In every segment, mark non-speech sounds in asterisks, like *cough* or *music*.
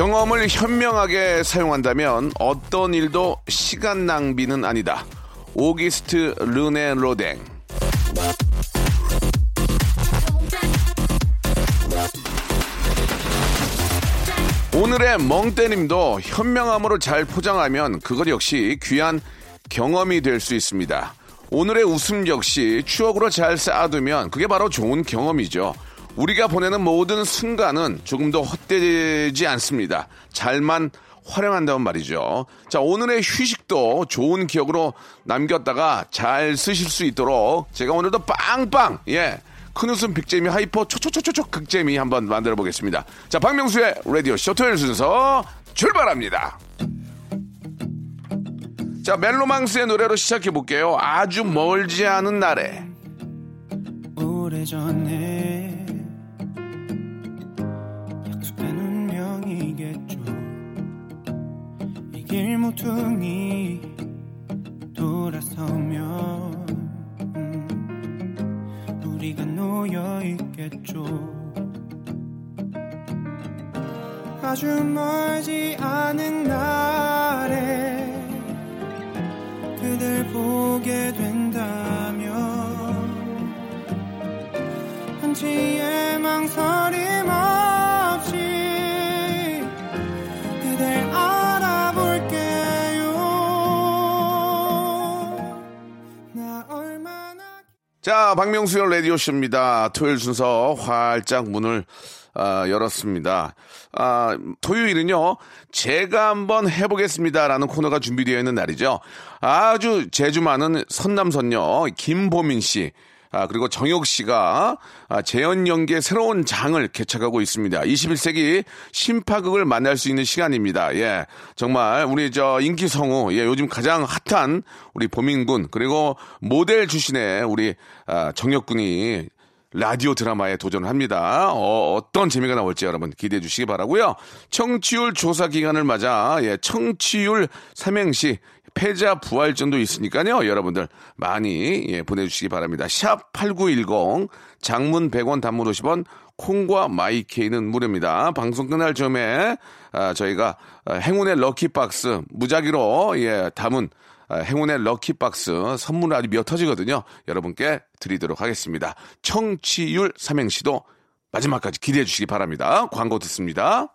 경험을 현명하게 사용한다면 어떤 일도 시간 낭비는 아니다 오기스트 르네 로댕 오늘의 멍때님도 현명함으로 잘 포장하면 그것 역시 귀한 경험이 될 수 있습니다. 오늘의 웃음 역시 추억으로 잘 쌓아두면 그게 바로 좋은 경험이죠. 우리가 보내는 모든 순간은 조금도 헛되지 않습니다. 잘만 활용한다면 말이죠. 자, 오늘의 휴식도 좋은 기억으로 남겼다가 잘 쓰실 수 있도록 제가 오늘도 빵빵, 예. 큰 웃음 빅재미 hyper 초초초초초 극재미 한번 만들어 보겠습니다. 자, 박명수의 라디오 쇼 토요일 순서 출발합니다. 자, 멜로망스의 노래로 시작해 볼게요. 아주 멀지 않은 날에. 오래전에 길 모퉁이 돌아서면 음, 우리가 놓여 있겠죠. 아주 멀지 않은 날에 그댈 보게 된다면 한치의 망설임 없 자, 박명수의 라디오쇼입니다. 토요일 순서 활짝 문을 아, 열었습니다. 아, 토요일은요, 제가 한번 해보겠습니다라는 코너가 준비되어 있는 날이죠. 아주 재주 많은 선남선녀 김보민 씨. 아, 그리고 정혁 씨가 아, 재연 연기의 새로운 장을 개척하고 있습니다. 21세기 심파극을 만날 수 있는 시간입니다. 예. 정말 우리 저 인기 성우, 예, 요즘 가장 핫한 우리 보민 군, 그리고 모델 출신의 우리 아, 정혁 군이 라디오 드라마에 도전을 합니다. 어, 어떤 재미가 나올지 여러분 기대해 주시기 바라고요. 청취율 조사 기간을 맞아 예, 청취율 삼행시 패자 부활전도 있으니까요. 여러분들 많이 예, 보내주시기 바랍니다. 샵 8910 장문 100원 단문 50원 콩과 마이케이는 무료입니다. 방송 끝날 즈음에 아, 저희가 아, 행운의 럭키박스 무작위로 예, 담은 아, 행운의 럭키박스 선물 아주 미어 터지거든요. 여러분께 드리도록 하겠습니다. 청취율 삼행시도 마지막까지 기대해 주시기 바랍니다. 광고 듣습니다.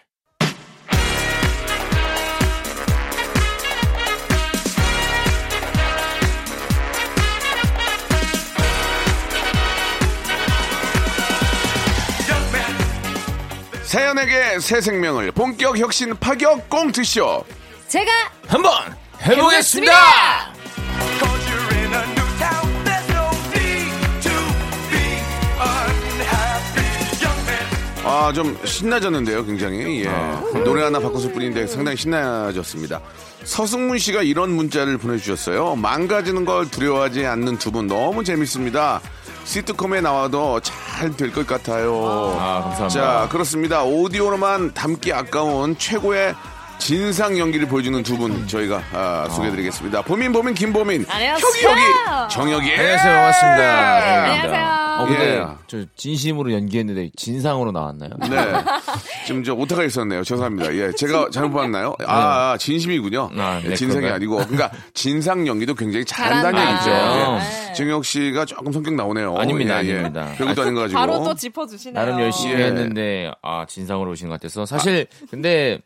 세연에게 새 생명을 본격 혁신 파격 꽁트쇼. 제가 한번 해보겠습니다 아, 좀 신나졌는데요, 굉장히. 예. 노래 하나 바꿨을 뿐인데 상당히 신나졌습니다. 서승문 씨가 이런 문자를 보내주셨어요. 망가지는 걸 두려워하지 않는 두 분 너무 재밌습니다. 시트콤에 나와도 잘 될 것 같아요. 아, 감사합니다. 자, 그렇습니다. 오디오로만 담기 아까운 최고의 진상 연기를 보여주는 두 분 저희가 아, 소개해드리겠습니다. 보민, 보민, 김보민. 안녕하세요. 혁이, 혁이, 정혁이. 안녕하세요. 반갑습니다. 네. 안녕하세요. 어, 근데 예. 저 진심으로 연기했는데 진상으로 나왔나요? 네. 지금 저 오타가 있었네요. 죄송합니다. 예. 제가 잘못 봤나요? 아, 아, 진심이군요. 아, 네, 예, 진상이 그런가요? 아니고. 그러니까 진상 연기도 굉장히 잘한다는 잘한다. 얘기죠. 네. 예. 정혁 씨가 조금 성격 나오네요. 아닙니다, 예, 예. 아닙니다. 별것도 아닌 거 가지고. 바로 또 짚어주시네요. 나름 열심히 예. 했는데 아 진상으로 오신 것 같아서 사실 근데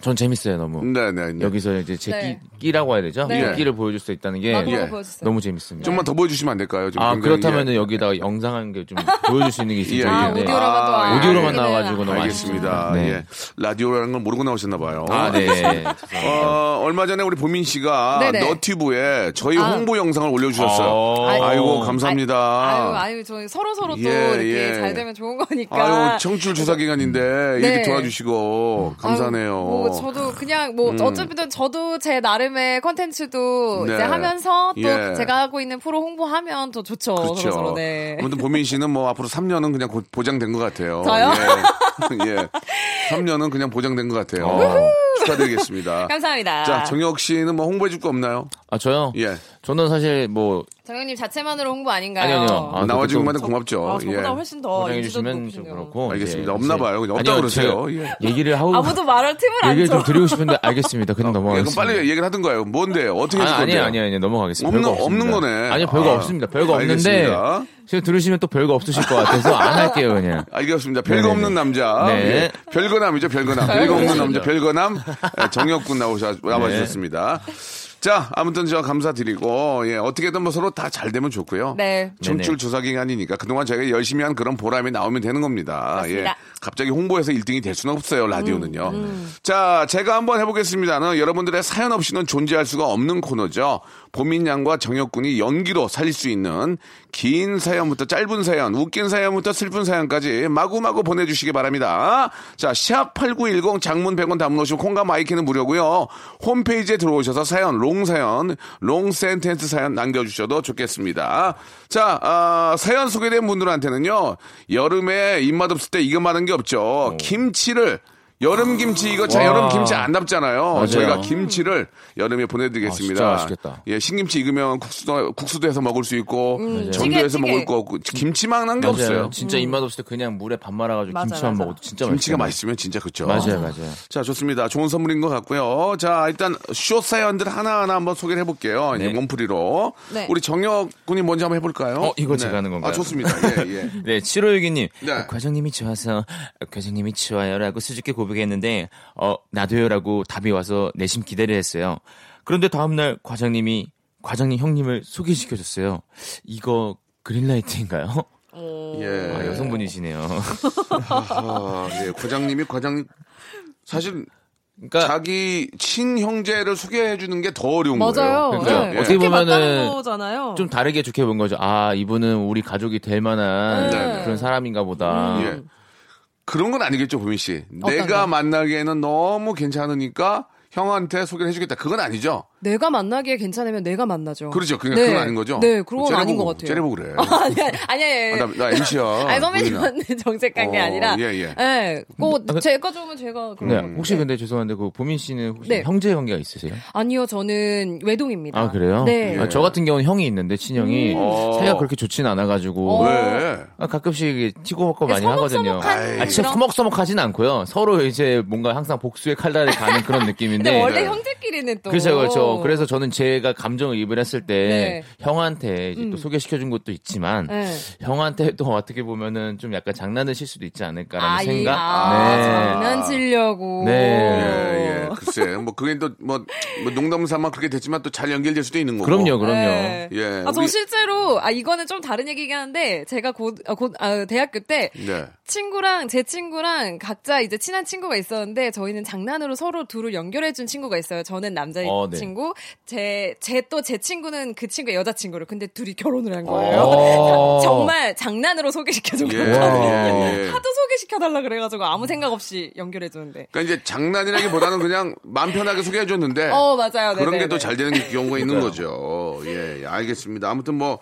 전 재밌어요 너무. 네네. 여기서 이제 제 네. 끼, 끼라고 해야 되죠? 네. 그 끼를 보여줄 수 있다는 게 예. 너무 재밌습니다. 좀만 더 보여주시면 안 될까요? 지금 아 그렇다면 예. 여기다가 영상 한게 좀 보여줄 수 있는 게 있을 *laughs* 예, 텐데 예. 아, 오디오로만 또 아, 오디오로만 알기는 나와가지고 너무 알겠습니다. 아쉽습니다. 네. 예. 라디오라는 걸 모르고 나오셨나 봐요. 아 네. 죄송합니다. *laughs* 어, 얼마 전에 우리 보민 씨가 네네. 너튜브에 저희 아. 홍보 영상을 올려주셨어요. 어. 아이고 감사합니다. 아유, 아유, 저희 서로 서로 또 예, 이렇게 예. 잘 되면 좋은 거니까. 아유 청출 조사 기간인데 이렇게 네. 도와주시고 감사하네요. 뭐 저도 그냥 뭐 어차피든 저도 제 나름의 컨텐츠도 네. 이제 하면서 또 예. 제가 하고 있는 프로 홍보하면 더 좋죠. 그렇죠. 서로, 네. 아무튼 보민 씨는 뭐 앞으로 3년은 그냥 고- 보장된 것 같아요. 저요? 예. *laughs* 예. 3년은 그냥 보장된 것 같아요. 어. 축하드리겠습니다. *laughs* 감사합니다. 자, 정혁 씨는 뭐 홍보해 줄 거 없나요? 아 저요? 예. 저는 사실 뭐 정영님 자체만으로 홍보 아닌가요? 아니요, 아니요. 아, 나와주기만 그것도 해도 고맙죠. 아, 저보다 예. 훨씬 더 인지도도 주시면 좀. 그렇고 알겠습니다. 이제 없나 봐요. 없다고 아니요, 그러세요. 예. 얘기를 하고 아무도 말할 틈을 안 얘기를 줘. 좀 드리고 싶은데 알겠습니다. 그냥 예, 그럼 넘어가겠습니다. 빨리 얘기를 하던 거예요. 뭔데요? 어떻게 아, 건데요? 아니에요, 아니에요, 아니에요. 넘어가겠습니다. 없는-. 없는 거네. 아니요, 별거 아, 없습니다. 별거 알겠습니다. 없는데 지금 들으시면 또 별거 없으실 것 같아서 안 할게요, 그냥. *laughs* 알겠습니다. 별거 네네네. 없는 남자. 네. 예. 별거남이죠, 별거남. 별거 없는 남자, 별거남. 예, 정혁군 나오셔, 네. 나와주셨습니다. 자, 아무튼 저 감사드리고, 예, 어떻게든 뭐 서로 다 잘 되면 좋고요. 네. 청출. 조사 기간이니까 그동안 저희가 열심히 한 그런 보람이 나오면 되는 겁니다. 맞습니다. 예. 갑자기 홍보해서 1등이 될 수는 없어요, 라디오는요. 음, 자, 제가 한번 해보겠습니다 는 여러분들의 사연 없이는 존재할 수가 없는 코너죠. 보민 양과 정혁 군이 연기로 살릴 수 있는 긴 사연부터 짧은 사연, 웃긴 사연부터 슬픈 사연까지 마구마구 보내주시기 바랍니다. 자, 샵8910 장문 100원 단문 오시면 콩과 마이K는 무료고요. 홈페이지에 들어오셔서 사연, long 사연, long sentence 사연 남겨주셔도 좋겠습니다. 자, 아, 사연 소개된 분들한테는요, 여름에 입맛 없을 때 이거 만한 게 없죠. 김치를 여름 김치 이거 자 와. 여름 김치 안 답잖아요. 맞아요. 저희가 김치를 여름에 보내드리겠습니다. 아, 진짜 맛있겠다. 예, 신김치 익으면 국수도 국수도 해서 먹을 수 있고 전도 찌개, 해서 찌개. 먹을 거 없고 김치만 한 게 맞아요. 없어요. 진짜 입맛 없을 때 그냥 물에 밥 말아가지고 맞아, 김치만 맞아. 먹어도 진짜 김치가 맛있어요. 맛있으면 진짜 그렇죠. 맞아요, 맞아요. 자, 좋습니다. 좋은 선물인 것 같고요. 자, 일단 쇼 사연들 하나 하나 한번 소개를 해볼게요. 이제 네. 몸풀이로. 네. 우리 정혁 군이 먼저 한번 해볼까요? 어, 이거 제가 하는 건가요? 아, 좋습니다. 예, 예. *laughs* 네, 7호유기님. 네. 과장님이 좋아서, 어, 과장님이 좋아요라고 수줍게 고백 했는데, 어, 나도요라고 답이 와서 내심 기대를 했어요. 그런데 다음날 과장님이, 과장님 형님을 소개시켜줬어요. 이거 그린라이트인가요? 예. 아, 여성분이시네요. 아, 예. 과장님이 과장, 사실 그러니까, 자기 친형제를 소개해 주는 게 더 어려운 맞아요. 거예요. 그러니까 네. 어떻게 보면은. 좀 다르게 좋게 본 거죠. 아, 이분은 우리 가족이 될 만한 네. 그런 사람인가 보다. 예. 그런 건 아니겠죠, 보민 씨. 내가 거? 만나기에는 너무 괜찮으니까 형한테 소개를 해주겠다. 그건 아니죠. 내가 만나기에 괜찮으면 내가 만나죠. 그렇죠. 그러니까 네. 그건 아닌 거죠. 네, 그건 째려보고, 아닌 것 같아요. 째려보고 그래. *laughs* 아니, 아니, 아니. 아, 나, 나 MC야. 아니, 선배님한테 *laughs* 정색한 게 어, 아니라. 예, 예. 예. 꼭 아, 그- 제가 좋으면 제가. 그런 네, 거. 혹시 근데 죄송한데 그 보민 씨는 혹시 네. 형제 관계가 있으세요? 아니요, 저는 외동입니다. 아 그래요? 네. 아, 저 같은 경우는 형이 있는데 친형이 어. 사이가 그렇게 좋진 않아가지고 어. 왜? 아, 가끔씩 튀고받고 네, 많이 하거든요. 아, 진짜 그런- 서먹서먹 하진 않고요. 서로 이제 뭔가 항상 복수의 칼날을 가는 그런 *laughs* 느낌인데. 근데 원래 네. 형제끼리는 또. 그렇죠, 그렇죠. 그래서 저는 제가 감정이입을 했을 때 네. 형한테 이제 또 음. 소개시켜준 것도 있지만 네. 형한테 또 어떻게 보면은 좀 약간 장난을 칠 수도 있지 않을까라는 아, 이- 생각. 아, 네. 장난치려고. 네. 예, 예. 글쎄, 뭐, 그게 또, 뭐, 뭐 농담 삼아 그렇게 됐지만 또 잘 연결될 수도 있는 거고. 그럼요, 그럼요. 네. 예. 아, 저 우리- 실제로, 아, 이거는 좀 다른 얘기긴 한데, 제가 곧, 아, 곧, 아, 대학교 때, 네. 친구랑, 제 친구랑 각자 이제 친한 친구가 있었는데, 저희는 장난으로 서로 둘을 연결해준 친구가 있어요. 저는 남자 어, 네. 친구, 제, 제 또 제 친구는 그 친구의 여자친구를. 근데 둘이 결혼을 한 거예요. 어. *laughs* 정말 장난으로 소개시켜준 예, 거거든요. 예, 예. 하도 소개시켜달라 그래가지고 아무 생각 없이 연결해주는데. 그러니까 이제 장난이라기보다는 그냥 마음 편하게 소개해줬는데. 어, 맞아요. 그런 게. 또 잘 되는 경우가 있는 거죠. 예, 예, 알겠습니다. 아무튼 뭐,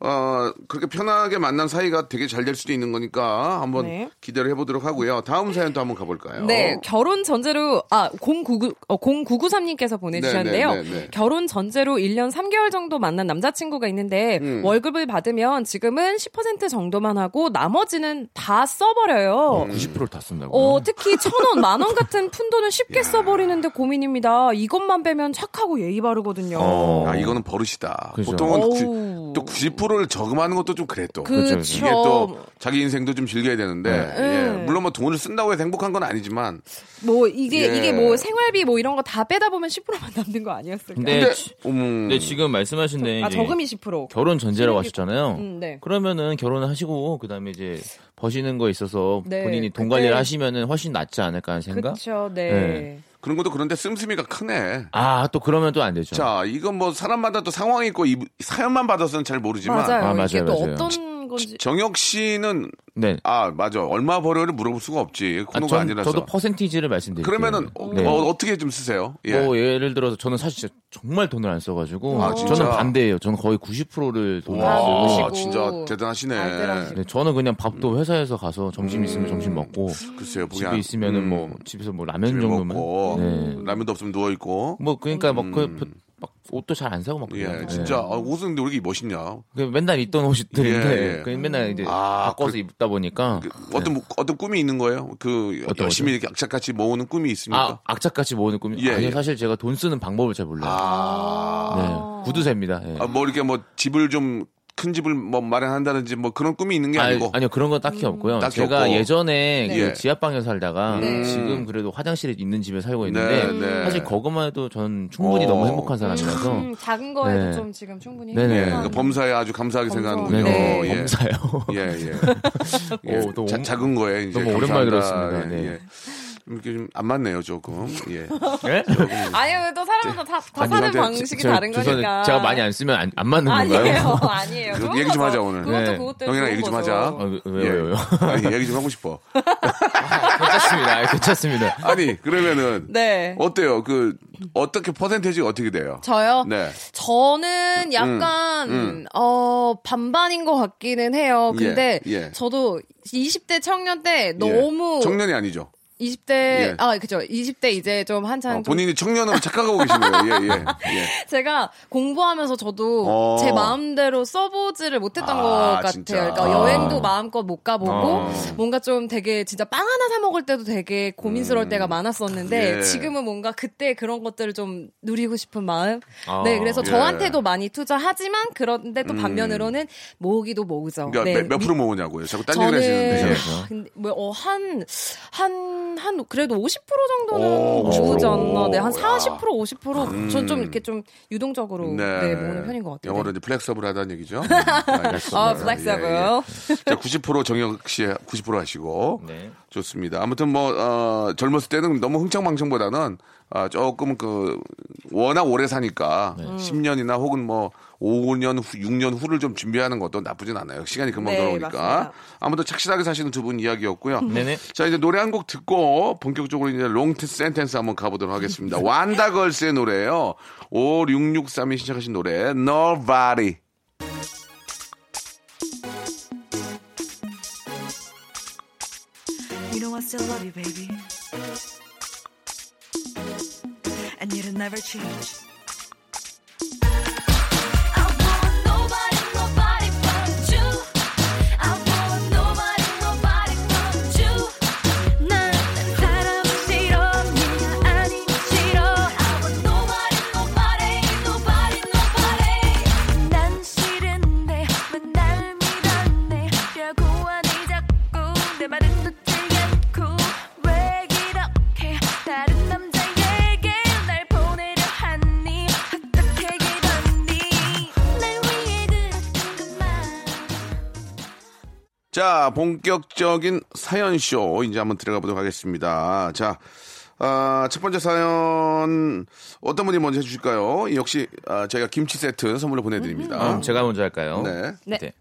어, 그렇게 편하게 만난 사이가 되게 잘 될 수도 있는 거니까 한번 네. 기대를 해보도록 하고요. 다음 사연도 한번 가볼까요? 네, 결혼 전제로, 아, 099, 어, 0993님께서 보내주셨는데요. 네, 네, 네, 결혼 전제로 1년 3개월 정도 만난 남자친구가 있는데 음. 월급을 받으면 지금은 10% 정도만 하고 나머지는 다 써버려요. 어, 90%를 다 쓴다고요? 어, 특히 천원, 만원 같은 *laughs* 푼돈은 쉽게 야. 써버리는데 고민입니다. 이것만 빼면 착하고 예의 바르거든요. 어, 아, 이거는 버릇이다. 그죠. 보통은 또90% 호불호를 저금하는 것도 좀 그래 또. 그렇죠. 이게 또 자기 인생도 좀 즐겨야 되는데 네. 예. 네. 물론 뭐 돈을 쓴다고 해서 행복한 건 아니지만 뭐 이게 예. 이게 뭐 생활비 뭐 이런 거 다 빼다 보면 10%만 남는 거 아니었을까? 근데, 근데, 음. 근데 지금 말씀하신 데 아, 저금이 10% 결혼 전제라고 10%. 하셨잖아요. 음, 네. 그러면은 결혼을 하시고 그다음에 이제 버시는 거 있어서 네. 본인이 돈 관리를 하시면은 훨씬 낫지 않을까 하는 생각? 그렇죠. 네. 네. 네. 그런 것도 그런데 씀씀이가 크네. 아, 또 그러면 또 안 되죠. 자, 이건 뭐 사람마다 또 상황이 있고 이 사연만 받아서는 잘 모르지만 맞아요. 아, 이게 맞아요, 또 맞아요. 어떤 건지 정혁 씨는 네. 아 맞아 얼마 벌어를 물어볼 수가 없지 아, 코너가 전, 아니라서 저도 퍼센티지를 말씀드릴게요. 그러면은 어, 네. 어, 떻게 좀 쓰세요? 예. 뭐 예를 들어서 저는 사실 정말 돈을 안 써가지고 아, 진짜? 저는 반대예요. 저는 거의 90%를 돈을 아, 안 쓰고 와 쓰시고. 진짜 대단하시네. 네, 저는 그냥 밥도 회사에서 가서 점심 있으면 점심 먹고 글쎄요 보기 집에 안- 있으면은 음, 뭐 집에서 뭐 라면 집에 정도면 먹고 네. 라면도 없으면 누워 있고. 뭐 그러니까 막, 그, 음. 막 옷도 잘 안 사고 막 예, 그래요. 진짜 네. 아, 옷은 근데 왜 이렇게 멋있냐? 그 맨날 입던 옷들인데 예, 예. 그 맨날 이제 아, 바꿔서 그- 입다 보니까 그 어떤 어떤 꿈이 있는 거예요? 그 어떤 열심히 이렇게 악착같이 모으는 꿈이 아 있습니까? 악착같이 모으는 꿈이 예, 아니요 예. 사실 제가 돈 쓰는 방법을 잘 몰라요. 아, 네, 구두쇠입니다. 예. 아, 뭐 이렇게 뭐 집을 좀 큰 집을 뭐 마련한다든지 뭐 그런 꿈이 있는 게 아니, 아니고 아니 요 그런 건 딱히 없고요. 딱히 제가 없고. 예전에 네. 그 지하방에 살다가 네. 지금 그래도 화장실에 있는 집에 살고 있는데 네, 네. 사실 거기만 해도 전 충분히 어. 너무 행복한 사람이라서 음, 작은 거에도 네. 좀 지금 충분히 네네. 예, 행복한- 그 범사에 아주 감사하게 범사. 생각하는군요. 네. 예. 범사요. 예, 예. 예. *laughs* 오, 또 자- 옴- 작은 거에 이제 너무 오랜만에 감사한다. 들었습니다. 네. 예, 예. 이렇게 좀 안 맞네요, 조금. 예. 예? 아니요, 또 사람마다 다, 다 아니, 사는 방식이 저- 다른 거니까. 제가 많이 안 쓰면 안, 안 맞는 건가요? 아니에요, 아니에요. 그 얘기 좀 거죠. 하자, 오늘. 그것도 네. 그것도 형이랑 얘기 좀 거죠. 하자. 아, 왜- 왜요, 왜요? 아니, 얘기 좀 하고 싶어. 괜찮습니다. 아, 괜찮습니다. 아니, 그러면은. 네. 어때요? 그, 어떻게 퍼센테이지가 어떻게 돼요? 저요? 네. 저는 약간 음. 어 반반인 것 같기는 해요. 근데 예, 예. 저도 20대 청년 때 예. 너무 청년이 아니죠. 20대 예. 아 그죠 20대 이제 좀 한창 어, 좀 본인이 청년으로 착각하고 계신 거예요. 예, 예. 예. 제가 공부하면서 저도 어. 제 마음대로 써보지를 못했던 아, 것 같아요. 진짜. 그러니까 아. 여행도 마음껏 못 가보고 어. 뭔가 좀 되게 진짜 빵 하나 사 먹을 때도 되게 고민스러울 때가 많았었는데 예. 지금은 뭔가 그때 그런 것들을 좀 누리고 싶은 마음. 아. 네, 그래서 예. 저한테도 많이 투자하지만 그런데 또 반면으로는 모으기도 모으죠. 그러니까 네. 몇, 몇 미- 프로 모으냐고요. 자꾸 딴 얘기를 저는 하시는데. 그죠. 근데 뭐한 한 한 그래도 50% 정도는 오, 모으지 50%. 않나. 네, 한 야. 40% 50%. 전 좀 이렇게 좀 유동적으로 네, 모으는 편인 것 같아요. 영어로 네. 이제 flexible 하다는 얘기죠. *laughs* 음. 아, flexible. 예, 예. 자, 90% 정혁 씨 90% 하시고 네. 좋습니다. 아무튼 뭐 어, 젊었을 때는 너무 흥청망청보다는 아, 조금 그 워낙 오래 사니까 네. 10년이나 혹은 뭐 5년 후, 6년 후를 좀 준비하는 것도 나쁘진 않아요. 시간이 금방 네, 돌아오니까. 맞습니다. 아무튼 착실하게 사시는 두 분 이야기였고요. 네네. 자, 이제 노래 한 곡 듣고 본격적으로 이제 롱트 센텐스 한번 가보도록 하겠습니다. *laughs* 완다걸스의 노래예요. 5663이 신청하신 노래 Nobody. You know I still love you, baby. And it'll never change. 자, 본격적인 사연쇼 이제 한번 들어가 보도록 하겠습니다. 자, 아, 첫 번째 사연 어떤 분이 먼저 해주실까요? 역시 아, 저희가 김치 세트 선물로 보내드립니다. 음, 제가 먼저 할까요? 네. 네.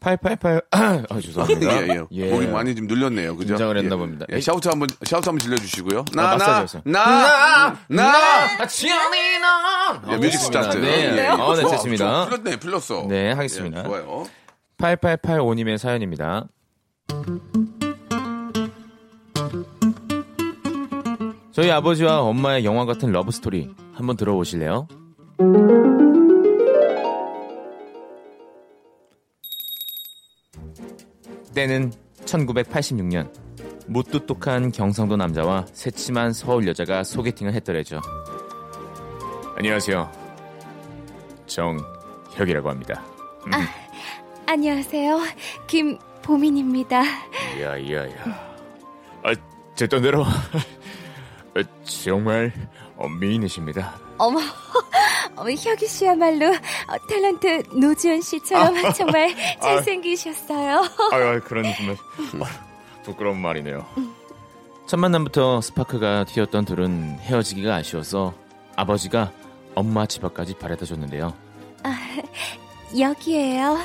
888 아, 죄송합니다. *laughs* 예, 예. 목이 많이 좀 눌렸네요. 그죠? 긴장을 했나 예. 봅니다. 예, shout 한번, shout 한번 질러 주시고요. 아, 나, 나, 마사지였어요. 나, 나, 지연이나 예, music start. 네, 예, 예. 어, 네. 좋아. 풀렸네, 풀렸어. 네, 하겠습니다. 예, 좋아요. 8885님의 사연입니다. 저희 아버지와 엄마의 영화 같은 love story 한번 들어보실래요? 때는 1986년 무뚝뚝한 경상도 남자와 새침한 서울 여자가 소개팅을 했더래죠. 안녕하세요. 혁이라고 합니다. 안녕하세요. 김보민입니다. 야야야. 아, 제 떤대로 아, 정말 어, 미인이십니다. 어머, 어머 혁이 씨야말로 어, 탤런트 노지현 씨처럼 정말 잘생기셨어요. 아, 그런 정말 부끄러운 말이네요. 첫 만남부터 스파크가 튀었던 둘은 헤어지기가 아쉬워서 아버지가 엄마 집 앞까지 바래다 줬는데요. 여기에요.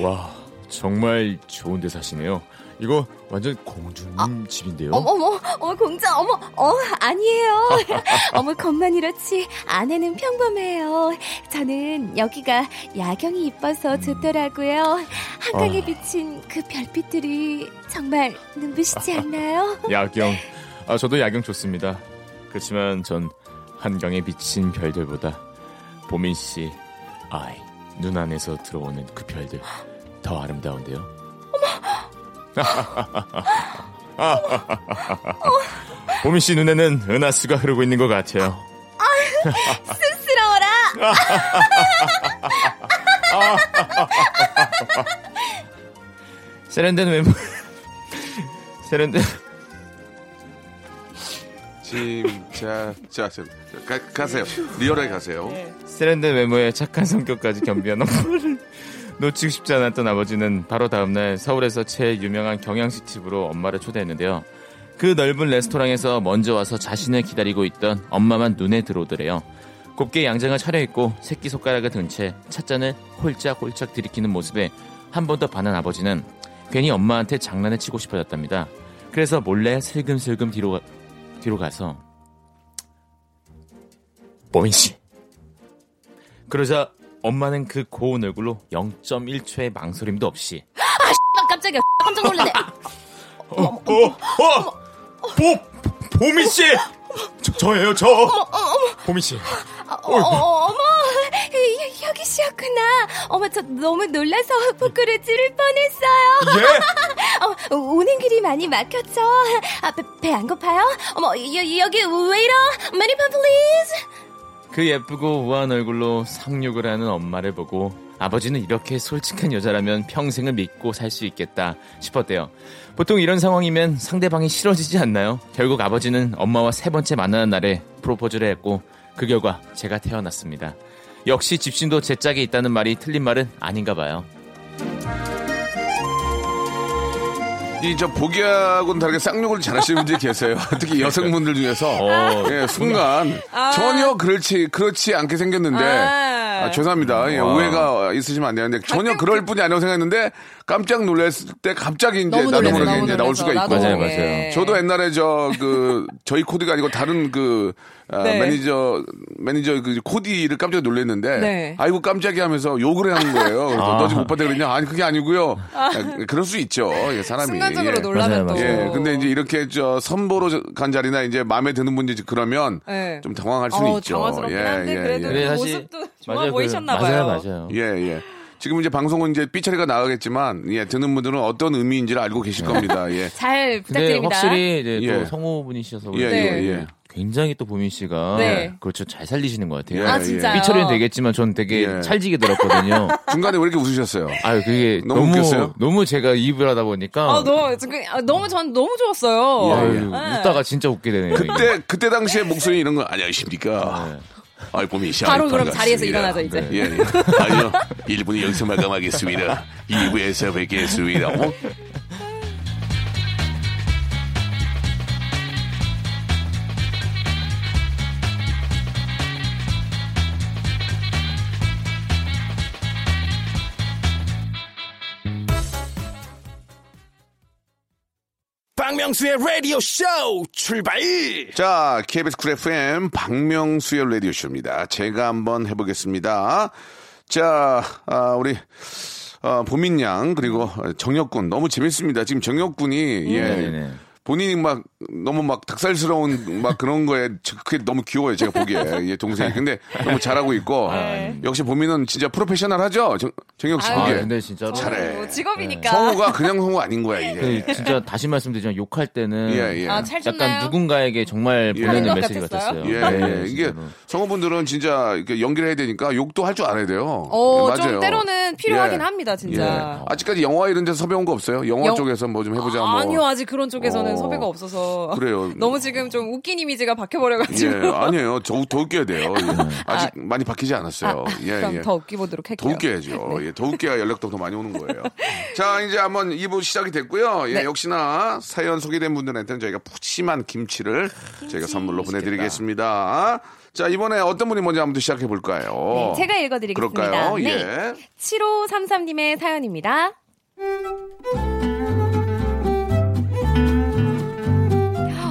와, 정말 좋은 데 사시네요. 이거 완전 공주님 집인데요. 어머, 어머, 어머, 공자, 어머, 어, 아니에요. *laughs* 어머, 겉만 이렇지. 안에는 평범해요. 저는 여기가 야경이 이뻐서 좋더라고요. 한강에 아. 비친 그 별빛들이 정말 눈부시지 않나요? *laughs* 야경. 아, 저도 야경 좋습니다. 그렇지만 전 한강에 비친 별들보다 보민 씨 아이 눈 안에서 들어오는 그 별들 더 아름다운데요. *laughs* 보민 씨 눈에는 은하수가 흐르고 있는 것 같아요. 쑥스러워라. *laughs* 세련된 외모. 세련된 진짜 자, 자 가, 가세요. 리얼하게 가세요. 세련된 외모에 착한 성격까지 겸비한 엄마를 놓치고 싶지 않았던 아버지는 바로 다음날 서울에서 제일 유명한 경양식 집으로 엄마를 초대했는데요. 그 넓은 레스토랑에서 먼저 와서 자신을 기다리고 있던 엄마만 눈에 들어오더래요. 곱게 양장을 차려입고 새끼손가락을 든 채 찻잔을 홀짝홀짝 들이키는 모습에 한 번 더 반한 아버지는 괜히 엄마한테 장난을 치고 싶어졌답니다. 그래서 몰래 슬금슬금 뒤로, 가- 뒤로 가서 보민 씨 그러자 엄마는 그 고운 얼굴로 0.1초의 망설임도 없이 아, 깜짝이야. 깜짝 놀랐네. 어, 어, 어, 보, 보미 씨, 저, 저예요, 저. 보미 씨. 어, 어, 어머, 여- 여기 씨였구나. 어머, 저 너무 놀라서 부끄를 찌를 뻔했어요. 예? *laughs* 어, 오는 길이 많이 막혔죠. 아, 배 안 고파요? 어머, 여, 여기 웨이터, 메뉴판 please. 그 예쁘고 우아한 얼굴로 쌍욕을 하는 엄마를 보고 아버지는 이렇게 솔직한 여자라면 평생을 믿고 살 수 있겠다 싶었대요. 보통 이런 상황이면 상대방이 싫어지지 않나요? 결국 아버지는 엄마와 세 번째 만나는 날에 프로포즈를 했고 그 결과 제가 태어났습니다. 역시 집신도 제 짝에 있다는 말이 틀린 말은 아닌가 봐요. 이 저 보기하고는 다르게 쌍욕을 잘하시는 분들이 *laughs* 계세요. 특히 여성분들 중에서 어, 예, 순간 전혀 그렇지 그렇지 않게 생겼는데 아. 아, 죄송합니다. 예, 와. 오해가 있으시면 안 되는데 전혀 그럴 뿐이 아니라고 생각했는데 깜짝 놀랐을 때 갑자기 이제 나도 모르게 이제 나올 수가. 있고 맞아요, 맞아요. 저도 옛날에 저 그 *laughs* 저희 코디가 아니고 다른 그 아, 네. 매니저 매니저 그 코디를 깜짝 놀랐는데 네. 아이고 깜짝이야 하면서 욕을 하는 거예요. 그래서 아. 너 지금 못 받아 그랬냐? 아니 그게 아니고요. 아, 그럴 수 있죠. 예, 사람이. 순간적으로 예. 놀라면 맞아요, 또. 맞아요. 예, 근데 이제 이렇게 저 선보러 간 자리나 이제 마음에 드는 분이 그러면 네. 좀 당황할 수는 어, 있죠. 당황스럽긴 한데 그래도 그래, 그 사실- 모습도 좋아 맞아요, 그- 보이셨나 맞아요, 봐요. 맞아요. 예, 예. 지금 이제 방송은 이제 삐처리가 나가겠지만, 예, 듣는 분들은 어떤 의미인지를 알고 계실 겁니다. 예. 잘 부탁드립니다. 확실히 이제 예. 또 성우분이셔서 예, 그런지 네. 예, 예. 굉장히 또 보민 씨가 네. 그렇죠 잘 살리시는 것 같아요. 예, 아 예. 진짜요? 삐처리는 되겠지만 전 되게 예. 찰지게 들었거든요. *laughs* 중간에 왜 이렇게 웃으셨어요? 아유 그게 너무 너무 웃겼어요? 너무 제가 입을 하다 보니까 아 너무 아, 너무 전 너무 좋았어요. 예, 아유, 예. 네. 웃다가 진짜 웃게 되네요. 이게. 그때, 그때 당시에 목소리 이런 거, 안녕하십니까. 네. 아이, 봄이 시 바로 그럼 자리에서 일어나죠 이제. 예, 예. 아니요. 1분 여기서 마감하겠습니다. 2부에서 뵙겠습니다. 어? 박명수의 라디오 쇼 출발! 자, KBS 쿨 FM 박명수의 라디오 쇼입니다. 제가 한번 해보겠습니다. 자, 아, 우리, 어, 보민 양, 그리고 정혁군. 너무 재밌습니다. 지금 정혁군이, 예. 네네네. 본인이 막 너무 막 닭살스러운 막 그런 거에 저- 그게 너무 귀여워요 제가 보기에 예 동생이 근데 너무 잘하고 있고 역시 보민은 진짜 프로페셔널하죠 정, 정혁 씨 그게 아, 근데 진짜로 잘해. 뭐 직업이니까. 성우가 그냥 성우 아닌 거야 이게. 그 진짜 다시 말씀드리지만 욕할 때는 예, 예. 아, 잘 약간? 누군가에게 정말 예. 보내는 것 메시지 같았어요? 같았어요. 예, 네, 예. 이게. 성우분들은 진짜 이렇게 연기를 해야 되니까 욕도 할 줄 알아야 돼요. 어, 예, 맞아요. 좀 때로는 필요하긴 예. 합니다, 진짜. 예. 아직까지 영화 이런 데서 섭외 온 거 없어요? 영화 영- 쪽에서 뭐 좀 해보자. 뭐. 아니요, 아직 그런 쪽에서는 어. 섭외가 없어서. 그래요. 너무 지금 좀 웃긴 이미지가 바뀌어버려가지고. 예, 아니에요. 더, 더 웃겨야 돼요. 예. 아직 많이 바뀌지 않았어요. 예, 그럼 예. 더 웃기보도록 더 할게요. 웃겨야죠. 예, 더 웃겨야 연락도 더 많이 오는 거예요. *laughs* 자, 이제 한번 2부 시작이 됐고요. 예, 네. 역시나 사연 소개된 분들한테는 저희가 푸짐한 김치를 저희가 선물로 보내드리겠습니다. 자, 이번에 어떤 분이 먼저 한번 시작해 볼까요? 네, 제가 읽어드리겠습니다. 그럴까요? 네. 예. 7533님의 사연입니다.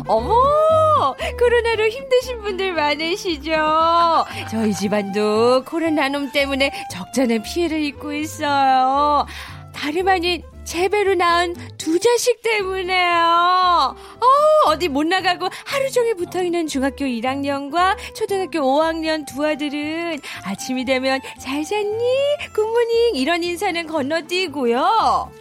어머! 코로나로 힘드신 분들 많으시죠? 저희 집안도 코로나놈 때문에 적잖은 피해를 입고 있어요. 다름 아닌 재배로 낳은 두 자식 때문에요. 어, 어디 못 나가고 하루 종일 붙어 있는 중학교 1학년과 초등학교 5학년 두 아들은 아침이 되면 잘 잤니? 굿모닝 이런 인사는 건너뛰고요.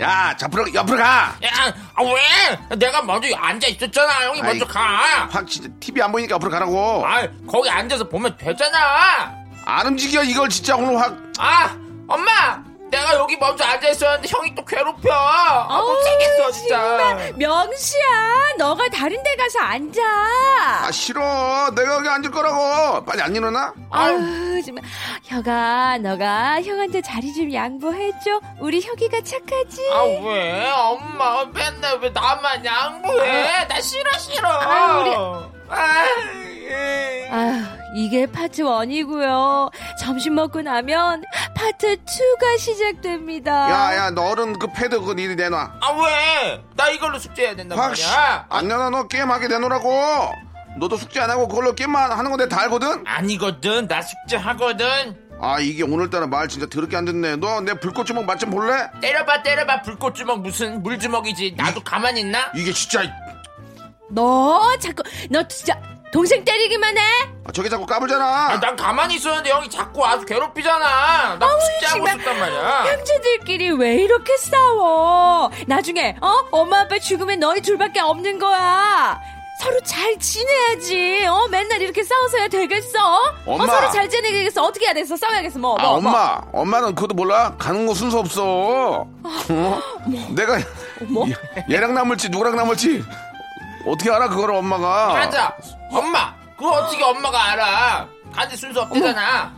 야, 자, 앞으로, 옆으로 가! 야, 아, 왜? 내가 먼저 앉아 있었잖아. 형이 먼저 아이. 가. 확, 진짜, TV 안 보이니까 앞으로 가라고. 아, 거기 앉아서 보면 되잖아. 안 움직여, 이걸 진짜 오늘 확. 아, 엄마! 내가 여기 먼저 앉아 있었는데 형이 또 괴롭혀. 아, 어우, 못 살겠어, 진짜. 정말 명수야, 너가 다른 데 가서 앉아. 아, 싫어. 내가 여기 앉을 거라고. 빨리 안 일어나? 아유, 정말. 혁아, 너가 형한테 자리 좀 양보해줘. 우리 혁이가 착하지? 아, 왜? 엄마, 맨날 왜 나만 양보해? 나 싫어, 싫어. 아유, 우리- 아, 예. 아휴, 이게 파트 1이고요. 점심 먹고 나면 파트 2가 시작됩니다. 야, 야, 너 얼른 그 패드 그거 이리 내놔. 아, 왜? 나 이걸로 숙제해야 된단 확, 씨. 말이야. 안 내놔, 너 게임하게 내놓으라고. 너도 숙제 안 하고 그걸로 게임만 하는 건 내가 다 알거든? 아니거든. 나 숙제하거든. 아, 이게 오늘따라 말 진짜 더럽게 안 듣네. 너 내 불꽃 주먹 맛 좀 볼래? 때려봐, 때려봐. 불꽃주먹 무슨 물주먹이지. 나도 가만히 있나? 이게 진짜. 너 자꾸, 너 진짜 동생 때리기만 해? 아, 저게 자꾸 까불잖아. 아, 난 가만히 있었는데 형이 자꾸 아주 괴롭히잖아. 나 숙제하고. 있었단 말이야. 형제들끼리 왜 이렇게 싸워? 나중에, 어? 엄마 아빠 죽으면 너희 둘밖에 없는 거야. 서로 잘 지내야지. 어? 맨날 이렇게 싸워서야 되겠어? 엄마. 어, 서로 잘 지내겠어. 어떻게 해야 됐어? 싸워야겠어. 뭐, 아, 뭐, 뭐. 엄마. 엄마는 그것도 몰라? 가는 거 순서 없어. 어? 내가 얘- 얘랑 남을지 누구랑 남을지 어떻게 알아, 그거를 엄마가. 맞아. 엄마. 그거 어떻게 엄마가 알아? 가지 순서 없대잖아.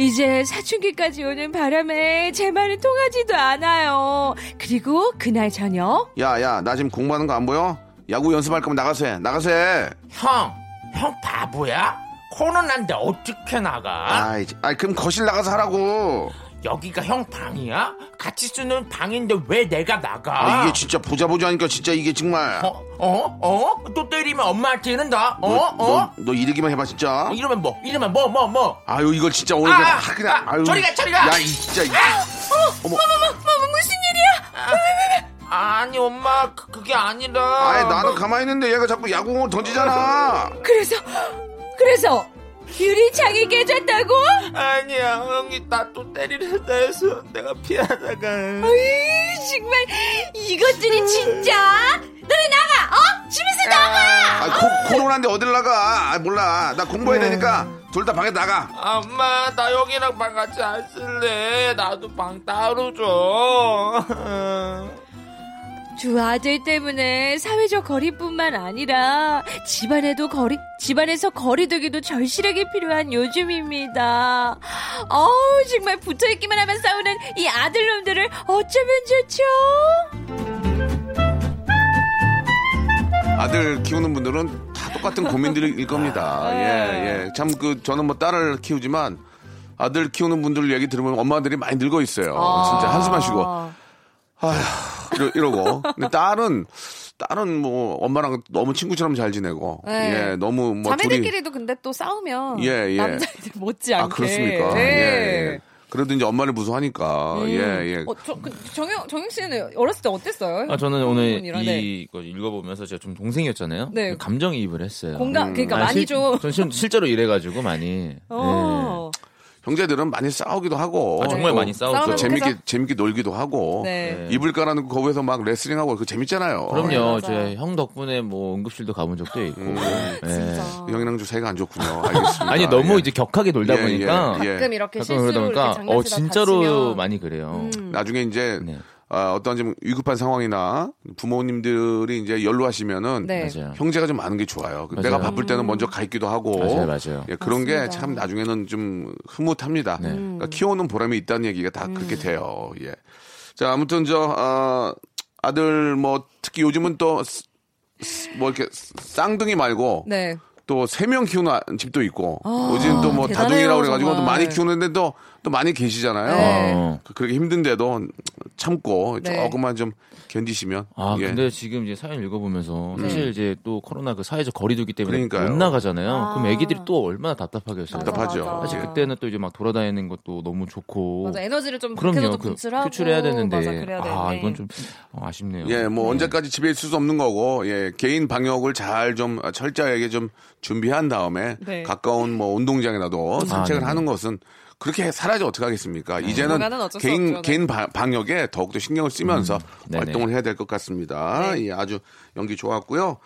이제 사춘기까지 오는 바람에 제 말은 통하지도 않아요. 그리고 그날 저녁 야, 야, 나 지금 공부하는 거 안 보여? 야구 연습할 거면 나가서 해. 나가서 해. 형, 형 바보야? 코로나인데 어떻게 나가? 아이, 아이, 그럼 거실 나가서 하라고. 여기가 형 방이야? 같이 쓰는 방인데 왜 내가 나가? 아, 이게 진짜 보자 보자 하니까 진짜 이게 정말. 어, 어, 어? 또 때리면 엄마한테 이른다. 어, 너, 어? 너, 너 이러기만 해봐, 진짜. 이러면 뭐? 이러면 뭐, 뭐, 뭐? 아유, 이걸 진짜 오늘 아, 그냥, 아, 아, 그냥, 아, 아유. 저리 가, 저리 가. 야, 이 진짜. 이- 어머. 무슨 일이야? 아니, 엄마, 그, 그게 아니라. 아이, 나는 가만히 있는데 얘가 자꾸 야구공을 던지잖아. 그래서 그래서 유리창이 깨졌다고? 아니야, 형이 나 또 때리려다 해서 내가 피하다가. 으이, 정말 이것들이 진짜 너네 나가 어 집에서 나가 아, 코, 코로나인데 어딜 나가? 아, 몰라. 나 공부해야 되니까 둘 다 방에 나가. 아, 엄마, 나 형이랑 방 같이 안 쓸래. 나도 방 따로 줘. *laughs* 두 아들 때문에 사회적 거리뿐만 아니라 집안에도 거리 집안에서 거리두기도 절실하게 필요한 요즘입니다. 어우 정말 붙어있기만 하면 싸우는 이 아들놈들을 어쩌면 좋죠? 아들 키우는 분들은 다 똑같은 고민들일 겁니다. *laughs* 네. 예, 예. 참, 그, 저는 뭐 딸을 키우지만 아들 키우는 분들 얘기 들으면 엄마들이 많이 늙어 있어요. 아. 진짜 한숨 마시고. 아휴, 이러, 이러 고. 근데 딸은, 딸은 뭐 엄마랑 너무 친구처럼 잘 지내고. 네. 예, 너무 뭐. 둘이. 자매들끼리도 근데 또 싸우면 예, 예. 남자애들 못지않게 아, 그렇습니까? 네. 예, 예. 그래도 이제 엄마를 무서워하니까. 음. 예, 예. 어, 저, 그, 정영, 정영 씨는 어렸을 때 어땠어요? 아, 저는 오늘 부모님이랑, 네. 이거 읽어보면서 제가 좀 동생이었잖아요. 네. 감정이입을 했어요. 공감, 그러니까 아, 많이 실- 좀. 전 실, 실제로 이래가지고 많이. 어. 형제들은 많이 싸우기도 하고 아, 정말 또 많이 싸우죠. 재밌게 그래서- 재밌게 놀기도 하고 네. 이불 깔아놓고 거기서 막 레슬링하고 그 재밌잖아요. 그럼요. 네, 맞아요. 제 형 덕분에 뭐 응급실도 가본 적도 있고. 음. 예. 진짜. 형이랑 좀 사이가 안 좋군요. 알겠습니다. 아니 너무 예. 이제 격하게 놀다 예, 보니까 예, 예. 가끔 이렇게 가끔 실수로 그러다 보니까 이렇게 장난치다 어 진짜로 다치면 많이 그래요. 음. 나중에 이제 네. 아, 어떤 좀 위급한 상황이나 부모님들이 이제 연로하시면은 네. 형제가 좀 많은 게 좋아요. 맞아요. 내가 바쁠 때는 먼저 가 있기도 하고. 맞아요, 맞아요. 예, 그런 게. 참 나중에는 좀 흐뭇합니다. 네. 그러니까 키워놓은 보람이 있다는 얘기가 다 그렇게 돼요. 예. 자, 아무튼 저, 아, 아들 뭐 특히 요즘은 또 뭐 이렇게 쌍둥이 말고 네. 또세 명 키우는 아- 집도 있고 아, 요즘 또 뭐 다둥이라고 그래가지고 또. 많이 키우는데 또, 또 많이 계시잖아요. 네. 어. 그- 그렇게 힘든데도 참고 네. 조금만 좀 견디시면 아, 예. 근데 지금 이제 사연 읽어보면서 네. 사실 이제 또 코로나 그 사회적 거리두기 때문에 그러니까요. 못 나가잖아요. 아. 그럼 애기들이 또 얼마나 답답하겠어요. 답답하죠. 맞아. 사실 그때는 또 이제 막 돌아다니는 것도 너무 좋고. 맞아 에너지를 좀 그럼요. 그 분출하고 표출해야 되는데. 맞아 그래야 되는데 아, 이건 좀 어, 아쉽네요. 예, 뭐 언제까지 집에 있을 수 없는 거고, 예, 개인 방역을 잘 좀 철저하게 좀 준비한 다음에 네. 가까운 뭐 운동장이라도 산책을 네네. 하는 것은 그렇게 살아야지 어떻게 하겠습니까? 이제는 개인 없죠, 네. 개인 바- 방역에 더욱더 신경을 쓰면서 네네. 활동을 해야 될 것 같습니다. 네. 예, 아주 연기 좋았고요.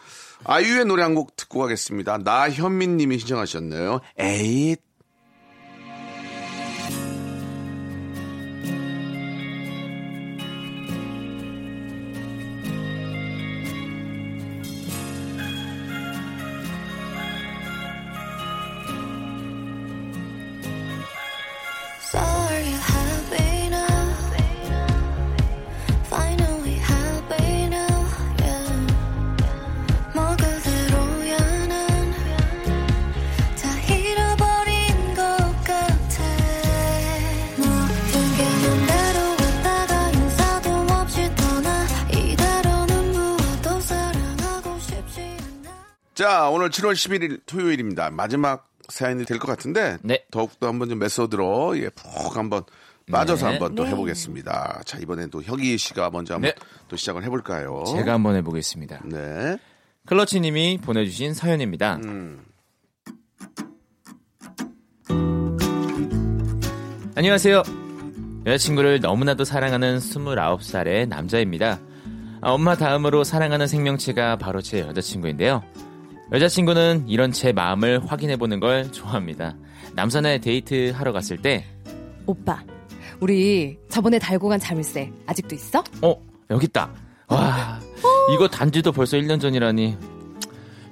아이유의 노래 한 곡 듣고 가겠습니다. 나현민 님이 신청하셨네요. 에잇. 자, 오늘 7월 11일 토요일입니다. 마지막 사연이 될 것 같은데 네. 더욱더 한번 좀 메소드로 예, 푹 한번 빠져서 네. 한번 또 해보겠습니다. 자, 이번엔 또 혁이 씨가 먼저 한번 네. 또 시작을 해볼까요? 제가 한번 해보겠습니다. 네. 클러치님이 보내주신 사연입니다. 음. 안녕하세요. 여자친구를 너무나도 사랑하는 29살의 남자입니다. 아, 엄마 다음으로 사랑하는 생명체가 바로 제 여자친구인데요. 여자친구는 이런 제 마음을 확인해보는 걸 좋아합니다. 남산에 데이트 하러 갔을 때, 오빠 우리 저번에 달고 간 자물쇠 아직도 있어? 어, 여기 있다. 와, 이거 단지도 벌써 1년 전이라니.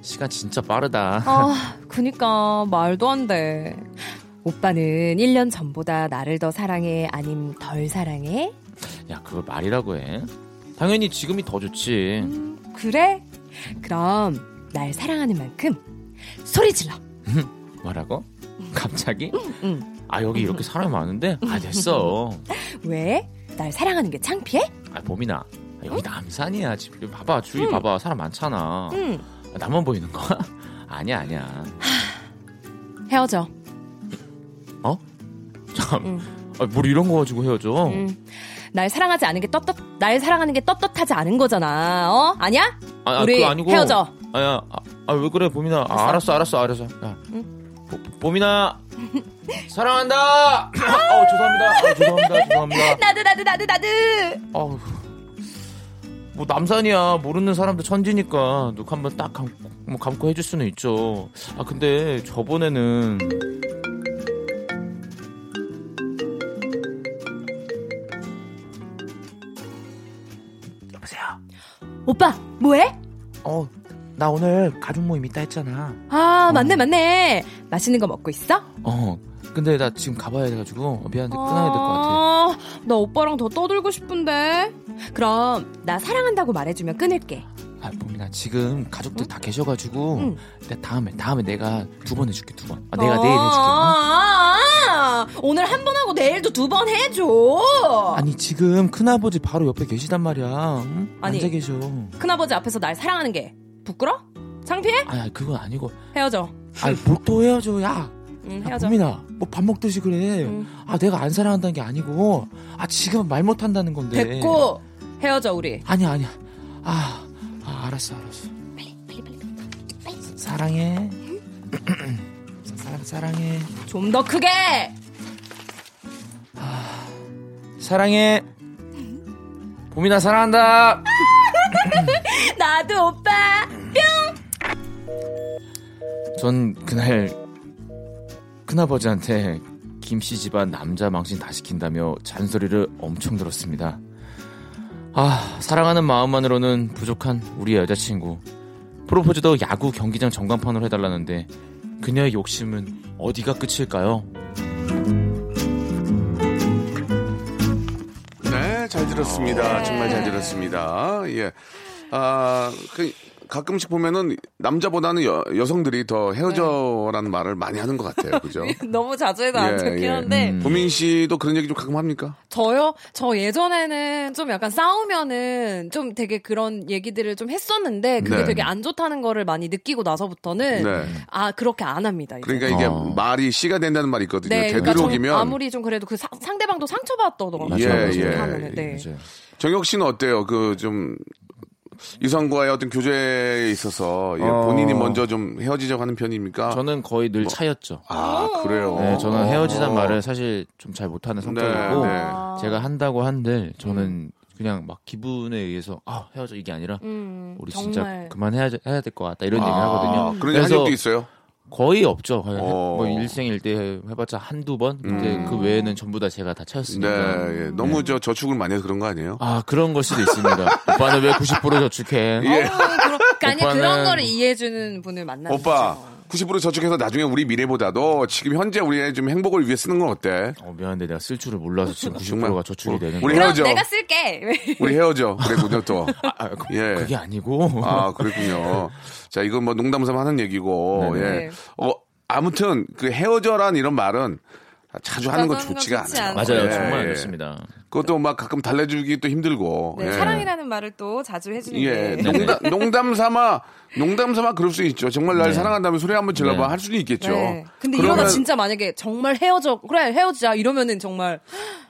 시간 진짜 빠르다. 아 그니까 말도 안 돼 오빠는 1년 전보다 나를 더 사랑해 아님 덜 사랑해? 야, 그걸 말이라고 해. 당연히 지금이 더 좋지. 그래? 그럼 날 사랑하는 만큼 소리 질러 *laughs* 뭐라고? 갑자기? 응. 아, 여기 이렇게 사람이 많은데? 아, 됐어. *laughs* 왜? 날 사랑하는 게 창피해? 아, 봄이나. 아, 여기 남산이야. 지금 봐봐. 주위 봐봐. 사람 많잖아. 응 아, 나만 보이는 거야? *laughs* 아니야, 아니야. 헤어져 어? 참. 응. 아, 뭘 이런 거 가지고 헤어져? 응. 날 사랑하지 않은 게 떳떳 날 사랑하는 게 떳떳하지 않은 거잖아 어? 아니야? 아, 아, 우리 아니고. 헤어져 아야, 아, 아, 왜 그래, 봄이나. 아, 알았어, 알았어, 알았어. 야. 보- 봄이나. *laughs* 사랑한다! *coughs* 어, 죄송합니다. 아, 죄송합니다. 죄송합니다. *laughs* 나도 나도 나도 나도 아우. 뭐 남산이야 모르는 사람도 천지니까 눈 한번 딱 감고, 뭐 감고 해줄 수는 있죠. 아 근데 저번에는 여보세요. 오빠 뭐해? 어 나 오늘 가족 모임 있다 했잖아. 아 맞네 맞네 맛있는 거 먹고 있어? 어 근데 나 지금 가봐야 돼가지고 미안한데 끊어야 될 것 같아. 아, 나 오빠랑 더 떠들고 싶은데 그럼 나 사랑한다고 말해주면 끊을게 아 봄이나 지금 가족들 다 계셔가지고 응. 내가 다음에 다음에 내가 두 번 해줄게 두 번. 아, 내가 내일 해줄게. 어? 아, 아, 오늘 한 번 하고 내일도 두 번 해줘 아니 지금 큰아버지 바로 옆에 계시단 말이야. 응? 아니. 앉아 계셔. 큰아버지 앞에서 날 사랑하는 게 부끄러? 창피해? 아니 그건 아니고. 헤어져 아니 뭘또 헤어져 야. 응 야, 헤어져 봄이나 뭐밥 먹듯이 그래. 응. 아 내가 안 사랑한다는 게 아니고 아 지금 말 못한다는 건데. 됐고 헤어져 우리 아니야 아니야. 아, 아 알았어 알았어. 사랑해. 사랑 사랑해. 좀 더 크게 사랑해. 봄이나 사랑한다. 나도 오빠. 전 그날 큰아버지한테 김씨 집안 남자 망신 다 시킨다며 잔소리를 엄청 들었습니다. 아, 사랑하는 마음만으로는 부족한 우리 여자친구. 프로포즈도 야구 경기장 전광판으로 해달라는데 그녀의 욕심은 어디가 끝일까요? 네, 잘 들었습니다. 정말 잘 들었습니다. 예. 아, 그, 가끔씩 보면은 남자보다는 여, 여성들이 더 헤어져라는 말을 많이 하는 것 같아요. 그죠? *laughs* 너무 자주 해도 안 좋긴 한데 음. 보민 씨도 그런 얘기 좀 가끔 합니까? 저요? 저 예전에는 좀 약간 싸우면은 좀 되게 그런 얘기들을 좀 했었는데 그게 네. 되게 안 좋다는 거를 많이 느끼고 나서부터는 네. 아 그렇게 안 합니다. 이제. 그러니까 이게 어. 말이 씨가 된다는 말이 있거든요. 네, 그러니까 좀 되도록이면 아무리 좀 그래도 그 사- 상대방도 상처받더라고요. 예, 그렇게 예. 하면은. 네. 맞아요. 정혁 씨는 어때요? 그 좀 이성과의 어떤 교제에 있어서 예, 어. 본인이 먼저 좀 헤어지자고 하는 편입니까? 저는 거의 늘 차였죠. 아 그래요. 네, 저는 헤어지자는 어. 말을 사실 좀 잘 못하는 성격이고 네, 네. 제가 한다고 한들 저는 그냥 막 기분에 의해서 아 헤어져 이게 아니라 음, 우리 정말. 진짜 그만 해야 해야 될 것 같다 이런 얘기를 아, 하거든요. 그런 얘기 한 적도 있어요. 거의 없죠. 거의 어. 뭐 일생일대 해봤자 한두 번. 근데 음. 그 외에는 전부 다 제가 다 네, 차였으니까. 예. 너무 저 저축을 많이 해서 그런 거 아니에요? 아 그런 걸 수도 있습니다. *laughs* 오빠는 왜 90% 저축해? 예. 어, 그러, 그러니까 아니 오빠는- 그런 거를 이해해주는 분을 만나는 오빠 거죠. 90% 저축해서 나중에 우리 미래보다도 지금 현재 우리의 좀 행복을 위해 쓰는 건 어때? 어, 미안한데 내가 쓸 줄을 몰라서 지금 정말. 90%가 저축이 되는 우리 거야. 헤어져. 그럼 내가 쓸게. 우리 헤어져. 그랬군요 또. *laughs* 아, 그, 예. 그게 아니고. 아 그랬군요. *laughs* 자 이건 뭐 농담 삼아 하는 얘기고 네네. 예. 어 아무튼 그 헤어져란 이런 말은 자주 하는 건 좋지가 좋지 않아요. 않죠. 맞아요. 예, 정말 예. 그렇습니다. 그것도 막 가끔 달래주기 또 힘들고. 네, 예. 사랑이라는 말을 또 자주 해주는 예, 게. 농담, 농담 삼아, 농담 삼아 그럴 수 있죠. 정말 날 네. 사랑한다면 소리 한번 질러봐. 네. 할 수는 있겠죠. 네. 근데 그러면, 이러다 진짜 만약에 정말 헤어져 그래 헤어지자 이러면은 정말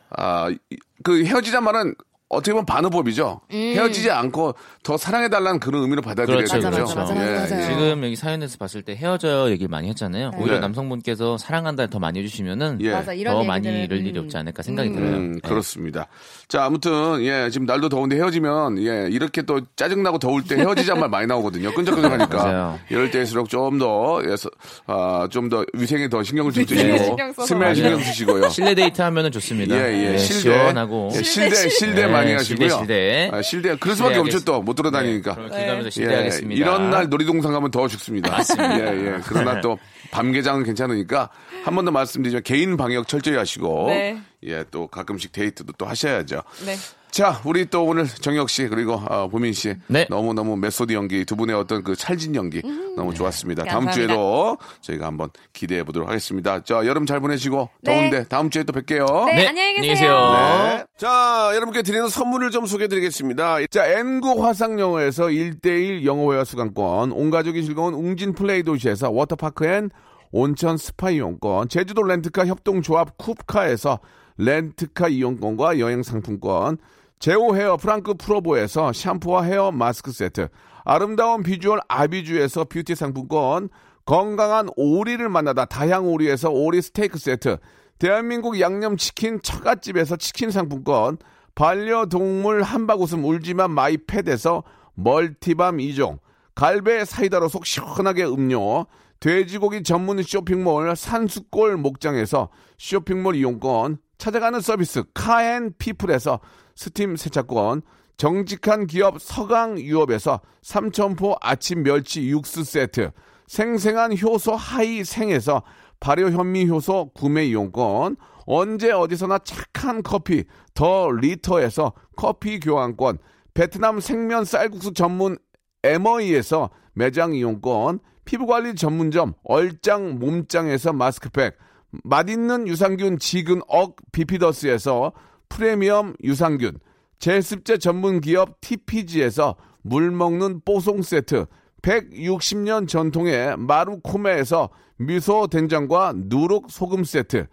아, 이- 그 헤어지자 말은 어떻게 보면 반어법이죠. 헤어지지 않고 더 사랑해달라는 그런 의미로 받아들여야죠. 그렇죠, 맞아, 맞아, 맞아, 예, 맞아, 맞아요. 예. 지금 여기 사연에서 봤을 때 헤어져 얘기를 많이 했잖아요. 오히려 네. 남성분께서 사랑한다 더 많이 해주시면은 예. 맞아 이런 더 많이 잃을 일이 음. 없지 않을까 생각이 들어요. 음, 네. 그렇습니다. 자, 아무튼, 예, 지금 날도 더운데 헤어지면, 예, 이렇게 또 짜증나고 더울 때 헤어지자 말 많이 나오거든요. 끈적끈적하니까. *laughs* 이럴 때일수록 좀 더, 예, 서- 아, 좀더 위생에 더 신경을 좀 위생에 쓰시고, 스멜. 신경 쓰시고요. 실내 데이트 하면은 좋습니다. 예, 예, 네, 실내. 시원하고. 예, 실대 네, 많이 실대, 하시고요. 실대. 아, 실대. 그럴 수밖에 없죠, 또. 못 돌아다니니까. 가면서 예, 실대하겠습니다. 이런 날 놀이동산 가면 더 죽습니다. 맞습니다. 예, 예. 그러나 또 밤개장은 괜찮으니까 한 번 더 말씀드리죠. 개인 방역 철저히 하시고 네. 예, 또 가끔씩 데이트도 또 하셔야죠. 네. 자, 우리 또 오늘 정혁 씨 그리고 어, 보민 씨 네. 너무 너무 메소드 연기 두 분의 어떤 그 찰진 연기 너무 좋았습니다. 다음 감사합니다. 주에도 저희가 한번 기대해 보도록 하겠습니다. 자, 여름 잘 보내시고 네. 더운데 다음 주에 또 뵐게요. 네, 네, 안녕히 안녕히 계세요. 계세요. 네. 자, 여러분께 드리는 선물을 좀 소개해 드리겠습니다. 자, N구 화상영어에서 1대1 영어회화 수강권, 온 가족이 즐거운 웅진 플레이 도시에서 워터파크 and 온천 스파 이용권, 제주도 렌트카 협동조합 쿱카에서 렌트카 이용권과 여행 상품권, 제오 헤어 프랑크 프로보에서 샴푸와 헤어 마스크 세트, 아름다운 비주얼 아비주에서 뷰티 상품권, 건강한 오리를 만나다 다향 오리에서 오리 스테이크 세트, 대한민국 양념치킨 처갓집에서 치킨 상품권, 반려동물 한바구음 울지만 마이패드에서 멀티밤 2종, 갈배 사이다로 속 시원하게 음료, 돼지고기 전문 쇼핑몰 산수골 목장에서 쇼핑몰 이용권, 찾아가는 서비스 카앤피플에서 스팀 세차권, 정직한 기업 서강유업에서 삼천포 아침 멸치 육수 세트, 생생한 효소 하이생에서 발효 현미 효소 구매 이용권, 언제 어디서나 착한 커피 더 리터에서 커피 교환권, 베트남 생면 쌀국수 전문 에머이에서 매장 이용권, 피부관리 전문점 얼짱 몸짱에서 마스크팩, 맛있는 유산균 지근 억 비피더스에서 프리미엄 유산균, 제습제 전문 기업 TPG에서 물 먹는 뽀송 세트, 160년 전통의 마루코메에서 미소 된장과 누룩 소금 세트,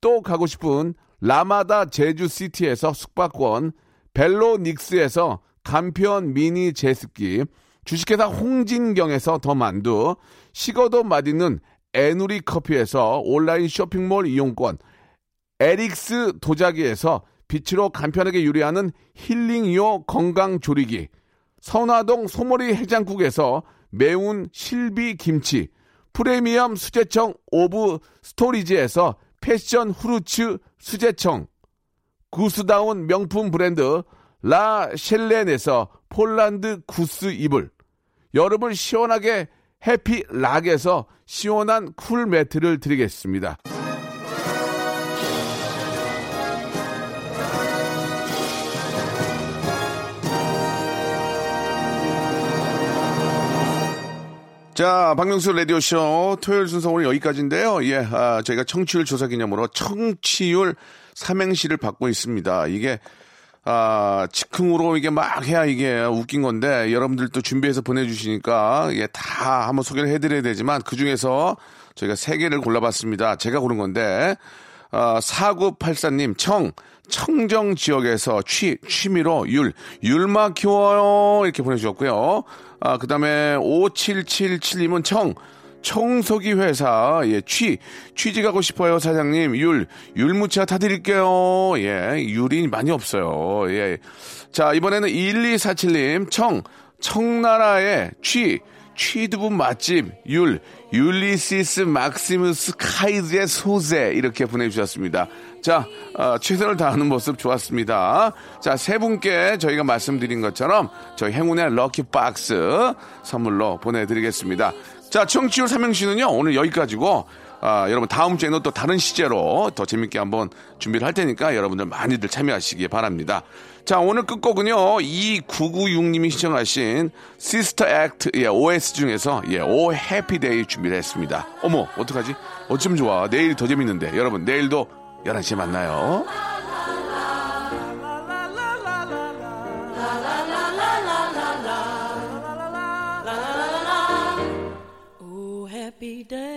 또 가고 싶은 라마다 제주시티에서 숙박권, 벨로닉스에서 간편 미니 제습기, 주식회사 홍진경에서 더 만두, 식어도 맛있는 에누리 커피에서 온라인 쇼핑몰 이용권, 에릭스 도자기에서 빛으로 간편하게 요리하는 힐링요 건강조리기, 선화동 소머리 해장국에서 매운 실비 김치, 프리미엄 수제청 오브 스토리지에서 패션 후르츠 수제청, 구스다운 명품 브랜드 라 셸렌에서 폴란드 구스 이불, 여름을 시원하게 해피락에서 시원한 쿨 매트를 드리겠습니다. 자, 박명수 라디오쇼 토요일 순서 오늘 여기까지인데요. 예, 아, 저희가 청취율 조사 기념으로 청취율 삼행시를 받고 있습니다. 이게, 아, 즉흥으로 이게 막 해야 이게 웃긴 건데, 여러분들도 준비해서 보내주시니까, 예, 다 한번 소개를 해드려야 되지만, 그 중에서 저희가 세 개를 골라봤습니다. 제가 고른 건데, 아, 4984님, 청, 청정 지역에서 취, 취미로 율, 율마 키워요. 이렇게 보내주셨고요. 아, 그 다음에 5777님은 청, 청소기 회사, 예, 취, 취직 하고 싶어요, 사장님. 율, 율무차 타드릴게요. 예, 율이 많이 없어요. 예. 자, 이번에는 1247님, 청, 청나라의 취, 취두부 맛집, 율, 율리시스 막시무스 카이즈의 소재, 이렇게 보내주셨습니다. 자, 어, 최선을 다하는 모습 좋았습니다. 자, 세 분께 저희가 말씀드린 것처럼 저희 행운의 럭키 박스 선물로 보내드리겠습니다. 자, 청취율 삼행시는요, 오늘 여기까지고, 아, 여러분 다음 주에는 또 다른 시제로 더 재밌게 한번 준비를 할 테니까 여러분들 많이들 참여하시기 바랍니다. 자, 오늘 끝곡은요, 2996님이 신청하신 시스터 액트, 예, OST 중에서, 예, Oh Happy Day 준비를 했습니다. 어머, 어떡하지? 어쩜 좋아. 내일이 더 재밌는데. 여러분, 내일도 11시에 만나요. Oh, happy day.